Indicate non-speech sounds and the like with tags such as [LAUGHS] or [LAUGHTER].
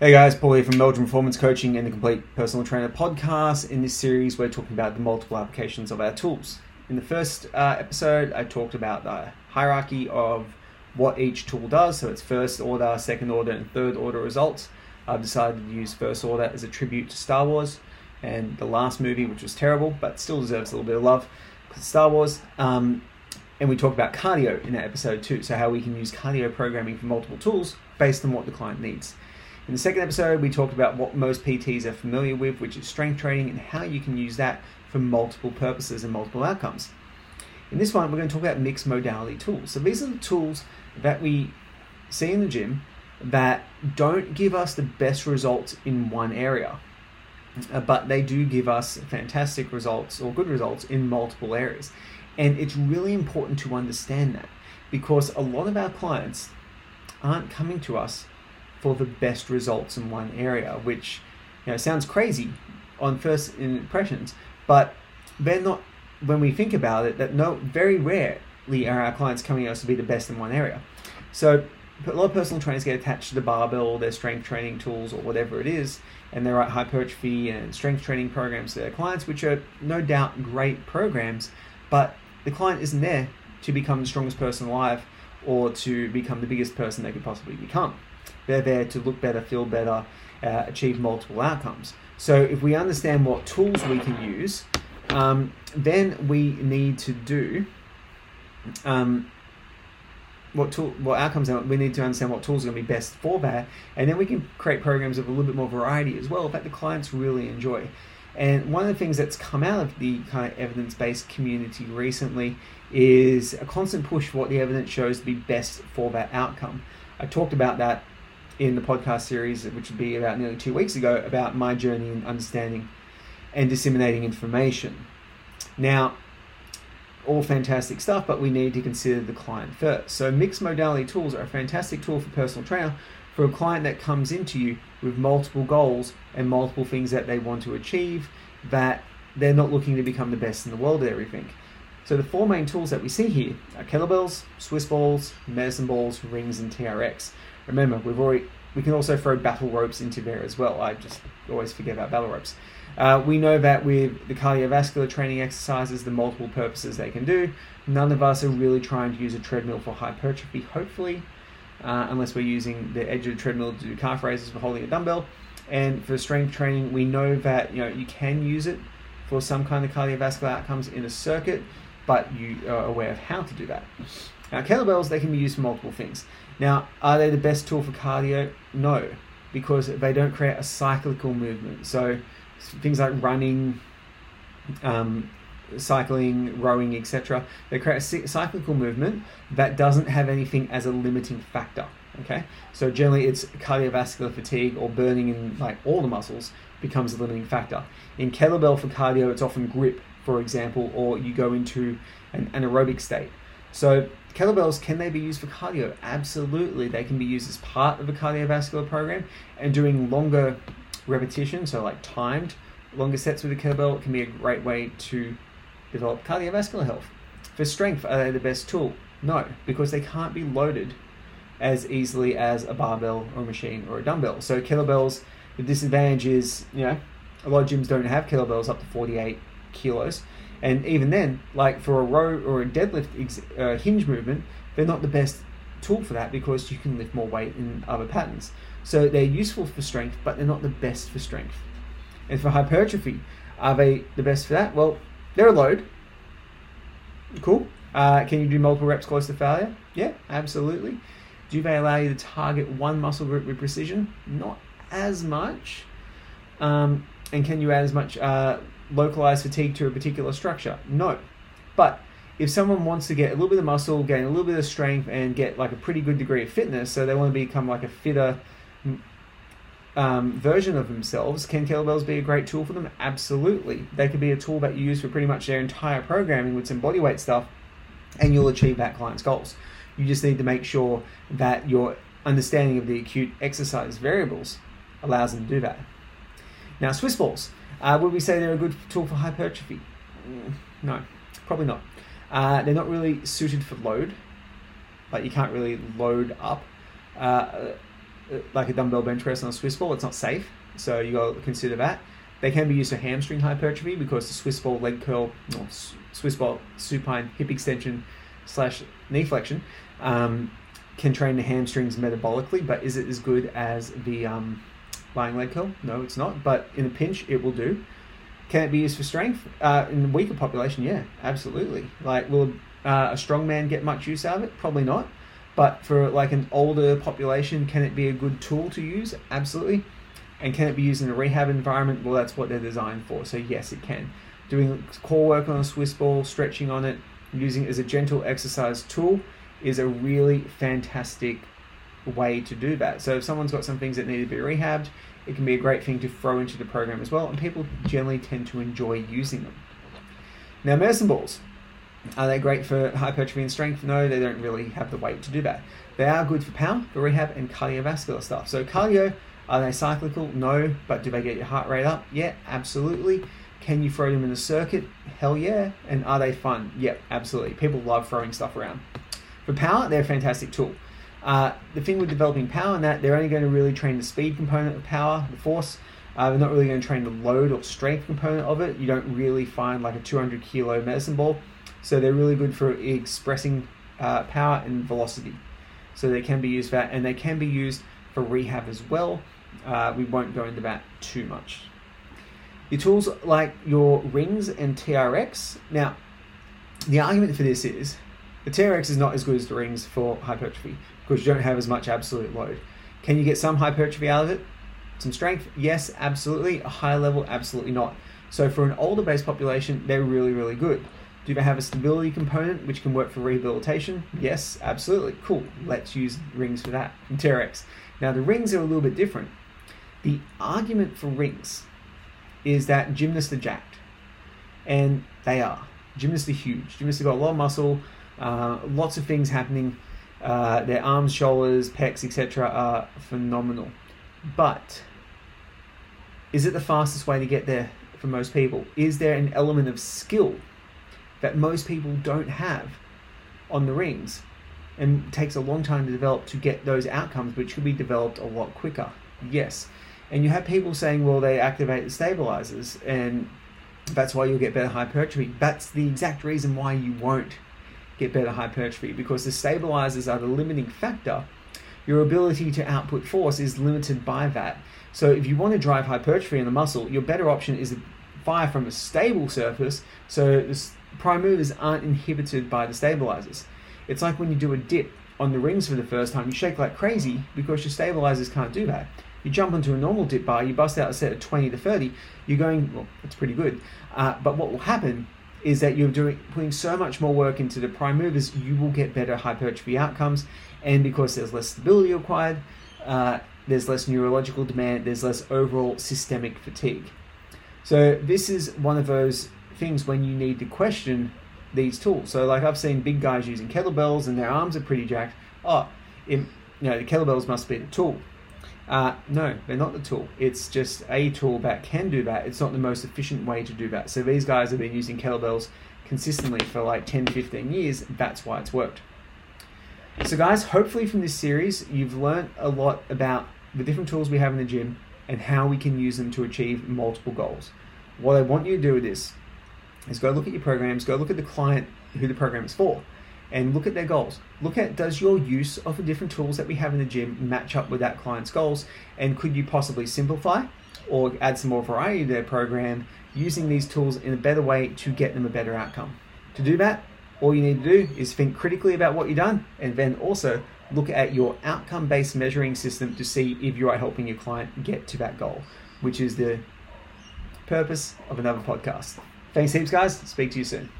Hey guys, Paul here from Belgium Performance Coaching and the Complete Personal Trainer podcast. In this series, we're talking about the multiple applications of our tools. In the first uh, episode, I talked about the hierarchy of what each tool does. So it's first order, second order, and third order results. I've decided to use first order as a tribute to Star Wars and the last movie, which was terrible, but still deserves a little bit of love because Star Wars. Um, and we talk about cardio in that episode too. So how we can use cardio programming for multiple tools based on what the client needs. In the second episode, we talked about what most PTs are familiar with, which is strength training, and how you can use that for multiple purposes and multiple outcomes. In this one, we're going to talk about mixed modality tools. So these are the tools that we see in the gym that don't give us the best results in one area, uh, but they do give us fantastic results or good results in multiple areas. And it's really important to understand that because a lot of our clients aren't coming to us for the best results in one area, which you know sounds crazy on first impressions, but they're not. When we think about it, that no, very rarely are our clients coming to us to be the best in one area. So a lot of personal trainers get attached to the barbell, or their strength training tools, or whatever it is, and they write hypertrophy and strength training programs to their clients, which are no doubt great programs, but the client isn't there to become the strongest person alive or to become the biggest person they could possibly become. They're there to look better, feel better, uh, achieve multiple outcomes. So if we understand what tools we can use, um, then we need to do um, what tool, what outcomes. We need to understand what tools are going to be best for that, and then we can create programs of a little bit more variety as well that the clients really enjoy. And one of the things that's come out of the kind of evidence-based community recently is a constant push for what the evidence shows to be best for that outcome. I talked about that in the podcast series, which would be about nearly two weeks ago, about my journey in understanding and disseminating information. Now, all fantastic stuff, but we need to consider the client first. So, mixed modality tools are a fantastic tool for personal trainer for a client that comes into you with multiple goals and multiple things that they want to achieve that they're not looking to become the best in the world at everything. So the four main tools that we see here are kettlebells, Swiss balls, medicine balls, rings, and TRX. Remember, we've already we can also throw battle ropes into there as well. I just always forget about battle ropes. Uh, we know that with the cardiovascular training exercises, the multiple purposes they can do, none of us are really trying to use a treadmill for hypertrophy, hopefully, uh, unless we're using the edge of the treadmill to do calf raises for holding a dumbbell. And for strength training, we know that you know you can use it for some kind of cardiovascular outcomes in a circuit, but you are aware of how to do that. Now, kettlebells, they can be used for multiple things. Now, are they the best tool for cardio? No, because they don't create a cyclical movement. So, things like running, um, cycling, rowing, etc., they create a cyclical movement that doesn't have anything as a limiting factor. Okay, so generally it's cardiovascular fatigue or burning in like all the muscles becomes a limiting factor. In kettlebell for cardio, it's often grip, for example, or you go into an anaerobic state. So kettlebells can they be used for cardio? Absolutely, they can be used as part of a cardiovascular program and doing longer repetition, so like timed longer sets with a kettlebell can be a great way to develop cardiovascular health. For strength, are they the best tool? No, because they can't be loaded as easily as a barbell or a machine or a dumbbell. So kettlebells, the disadvantage is, you know, a lot of gyms don't have kettlebells up to 48 kilos. And even then, like for a row or a deadlift ex- uh, hinge movement, they're not the best tool for that because you can lift more weight in other patterns. So they're useful for strength, but they're not the best for strength. And for hypertrophy, are they the best for that? Well, they're a load. Cool. Uh, can you do multiple reps close to failure? Yeah, absolutely. Do they allow you to target one muscle group with precision? Not as much. Um, and can you add as much uh, localized fatigue to a particular structure? No. But if someone wants to get a little bit of muscle, gain a little bit of strength, and get like a pretty good degree of fitness, so they want to become like a fitter um, version of themselves, can kettlebells be a great tool for them? Absolutely. They could be a tool that you use for pretty much their entire programming with some bodyweight stuff, and you'll achieve that client's goals. You just need to make sure that your understanding of the acute exercise variables allows them to do that. Now, Swiss balls. Uh, would we say they're a good tool for hypertrophy? Mm, no, probably not. Uh, they're not really suited for load, but you can't really load up. Uh, uh, like a dumbbell bench press on a Swiss ball. It's not safe, so you got to consider that. They can be used for hamstring hypertrophy because the Swiss ball leg curl, or Swiss ball supine hip extension slash knee flexion um, can train the hamstrings metabolically, but is it as good as the um, lying leg curl? No, it's not. But in a pinch, it will do. Can it be used for strength uh, in a weaker population? Yeah, absolutely. Like, will uh, a strong man get much use out of it? Probably not. But for like an older population, can it be a good tool to use? Absolutely. And can it be used in a rehab environment? Well, that's what they're designed for. So yes, it can. Doing core work on a Swiss ball, stretching on it, using it as a gentle exercise tool is a really fantastic way to do that. So if someone's got some things that need to be rehabbed, it can be a great thing to throw into the program as well, and people generally tend to enjoy using them. Now, medicine balls. Are they great for hypertrophy and strength? No, they don't really have the weight to do that. They are good for power, for rehab, and cardiovascular stuff. So, cardio, are they cyclical? No, but do they get your heart rate up? Yeah, absolutely. Can you throw them in a circuit? Hell yeah. And are they fun? Yep, absolutely. People love throwing stuff around. For power, they're a fantastic tool. Uh, the thing with developing power in that they're only going to really train the speed component of power, the force. Uh, they're not really going to train the load or strength component of it. You don't really find like a 200 kilo medicine ball. So they're really good for expressing uh, power and velocity. So they can be used for that, and they can be used for rehab as well. Uh, we won't go into that too much. Your tools like your rings and TRX. Now, the argument for this is the TRX is not as good as the rings for hypertrophy because you don't have as much absolute load. Can you get some hypertrophy out of it? Some strength? Yes, absolutely. A high level? Absolutely not. So for an older base population, they're really, really good. Do they have a stability component which can work for rehabilitation? Yes, absolutely. Cool. Let's use rings for that. [LAUGHS] TRX. Now the rings are a little bit different. The argument for rings is that gymnasts are jacked. And they are. Gymnasts are huge. Gymnasts have got a lot of muscle, uh, lots of things happening. Uh, their arms, shoulders, pecs, etc., are phenomenal. But is it the fastest way to get there for most people? Is there an element of skill that most people don't have on the rings and takes a long time to develop to get those outcomes, which could be developed a lot quicker? Yes. And you have people saying, well, they activate the stabilizers and that's why you'll get better hypertrophy. That's the exact reason why you won't get better hypertrophy because the stabilizers are the limiting factor. Your ability to output force is limited by that. So if you want to drive hypertrophy in the muscle, your better option is to fire from a stable surface so prime movers aren't inhibited by the stabilizers. It's like when you do a dip on the rings for the first time, you shake like crazy because your stabilizers can't do that. You jump onto a normal dip bar, you bust out a set of 20 to 30, you're going, well, that's pretty good. Uh, but what will happen is that you're doing putting so much more work into the prime movers, you will get better hypertrophy outcomes. And because there's less stability required, uh, there's less neurological demand, there's less overall systemic fatigue. So this is one of those things when you need to question these tools. So like I've seen big guys using kettlebells and their arms are pretty jacked. Oh, it, you know the kettlebells must be the tool. Uh, no, they're not the tool. It's just a tool that can do that. It's not the most efficient way to do that. So these guys have been using kettlebells consistently for like 10, 15 years. That's why it's worked. So, guys, hopefully from this series, you've learned a lot about the different tools we have in the gym and how we can use them to achieve multiple goals. What I want you to do with this is go look at your programs, go look at the client who the program is for and look at their goals. Look at does your use of the different tools that we have in the gym match up with that client's goals, and could you possibly simplify or add some more variety to their program using these tools in a better way to get them a better outcome? To do that, all you need to do is think critically about what you've done and then also look at your outcome based measuring system to see if you are helping your client get to that goal, which is the purpose of another podcast. Thanks heaps, guys. Speak to you soon.